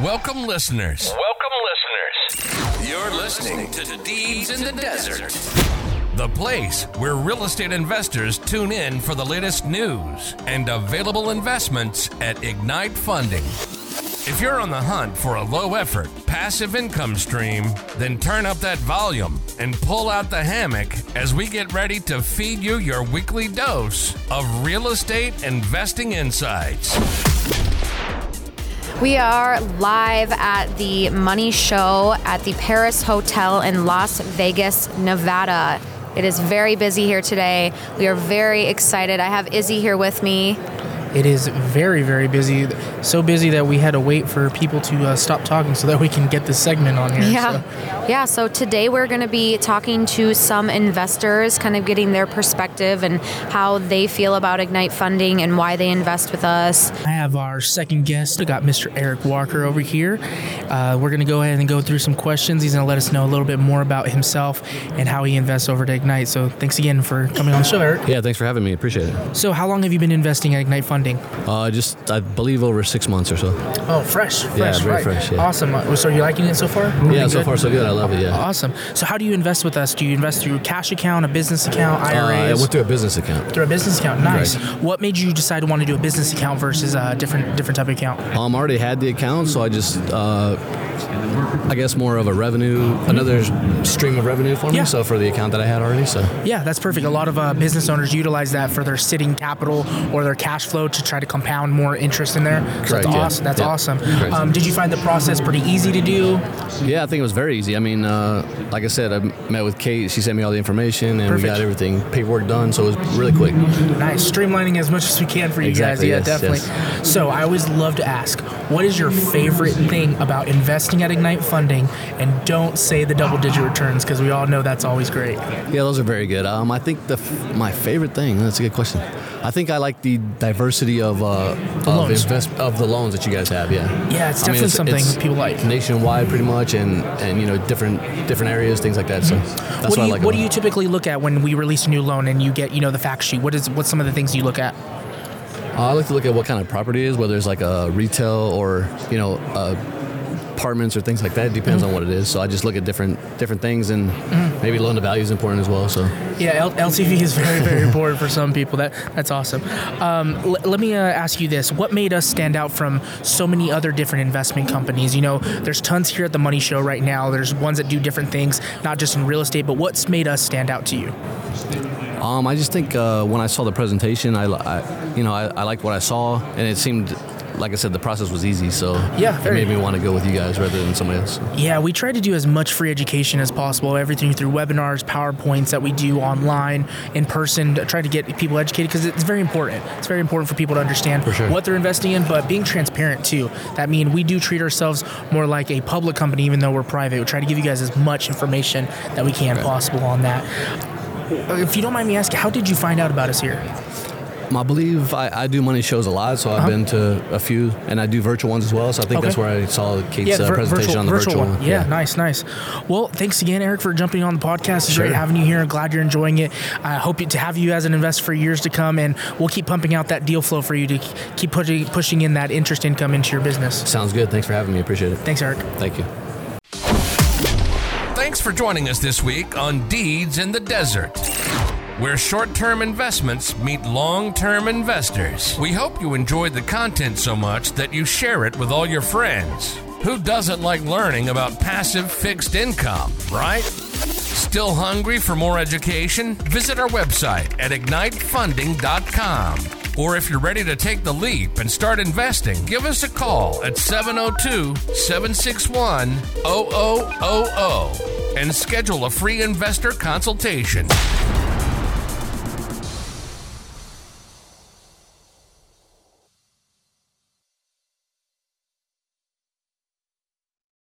Welcome, listeners. Welcome, listeners. You're listening to the Deeds in the Desert, the place where real estate investors tune in for the latest news and available investments at Ignite Funding. If you're on the hunt for a low effort, passive income stream, then turn up that volume and pull out the hammock as we get ready to feed you your weekly dose of real estate investing insights. We are live at the Money Show at the Paris Hotel in Las Vegas, Nevada. It is very busy here today. We are very excited. I have Izzy here with me. It is very, very busy. So busy that we had to wait for people to uh, stop talking so that we can get this segment on here. Yeah. So, Yeah, so today we're going to be talking to some investors, kind of getting their perspective and how they feel about Ignite funding and why they invest with us. I have our second guest. I got Mr. Eric Walker over here. Uh, we're going to go ahead and go through some questions. He's going to let us know a little bit more about himself and how he invests over to Ignite. So thanks again for coming on the show, Eric. Yeah, thanks for having me. Appreciate it. So how long have you been investing at Ignite Funding? Uh, just I believe over six months or so. Oh, fresh, fresh, very right. fresh, yeah. Awesome. Uh, So are you liking it so far? Yeah, so good? far so good. I love it. Yeah. Awesome. So how do you invest with us? Do you invest through a cash account, a business account, Uh, I IRAs? went through a business account. through a business account. Nice. Right. What made you decide to want to do a business account versus a different different type of account? Um, I already had the account, so I just, uh, I guess, more of a revenue, another stream of revenue for me. Yeah. So for the account that I had already, so Yeah, that's perfect. A lot of uh, business owners utilize that for their sitting capital or their cash flow to try to compound more interest in there. So Correct, that's yeah. awesome. That's Yeah. awesome. Um, did you find the process pretty easy to do? yeah, I think it was very easy. I mean, uh, like I said, I met with Kate. She sent me all the information, and Perfect. we got everything paperwork done. So it was really quick. Nice, streamlining as much as we can for you Exactly, guys. Yeah, yes, definitely. So I always love to ask, what is your favorite thing about investing at Ignite Funding? And don't say the double-digit returns because we all know that's always great. Yeah, those are very good. Um, I think the f- my favorite thing. That's a good question. I think I like the diversity of uh, of, invest, of the loans that you guys have. Yeah. Yeah, it's I mean, definitely something people like. Nationwide, pretty much, and and you know different different areas, things like that. So that's what what, do I you like. What do you typically look at when we release a new loan and you get you know the fact sheet? What is what's some of the things you look at? Uh, I like to look at what kind of property it is, whether it's like a retail or you know. Uh, apartments or things like that it depends on what it is so i just look at different different things and Mm-hmm. maybe loan to value is important as well so Yeah, L- LTV is very very important for some people. That that's awesome. Um, l- let me uh, ask you this: What made us stand out from so many other different investment companies? You know, there's tons here at the Money Show right now. There's ones that do different things, not just in real estate. But what's made us stand out to you? Um, I just think uh, when I saw the presentation, I, I you know, I, I liked what I saw, and it seemed, like I said, the process was easy. So Yeah, it made me want to go with you guys rather than somebody else. Yeah, we try to do as much free education as possible, everything through webinars, PowerPoints that we do online, in person, to try to get people educated because it's very important. It's very important for people to understand sure. what they're investing in, but being transparent too. That means we do treat ourselves more like a public company, even though we're private. We try to give you guys as much information that we can possible on that. If you don't mind me asking, how did you find out about us here? I believe I, I do money shows a lot, so I've Uh-huh. been to a few, and I do virtual ones as well. So I think Okay. that's where I saw Kate's uh, vir- presentation on the virtual, one. Yeah, nice, nice. Well, thanks again, Eric, for jumping on the podcast. It's great having you here. I'm Glad you're enjoying it. I hope to have you as an investor for years to come, and we'll keep pumping out that deal flow for you to keep pushing pushing in that interest income into your business. Sounds good. Thanks for having me. Appreciate it. Thanks, Eric. Thank you. Thanks for joining us this week on Deeds in the Desert, where short term investments meet long term investors. We hope you enjoyed the content so much that you share it with all your friends. Who doesn't like learning about passive fixed income, right? Still hungry for more education? Visit our website at ignitefunding.com. Or if you're ready to take the leap and start investing, give us a call at 702 761 0000 and schedule a free investor consultation.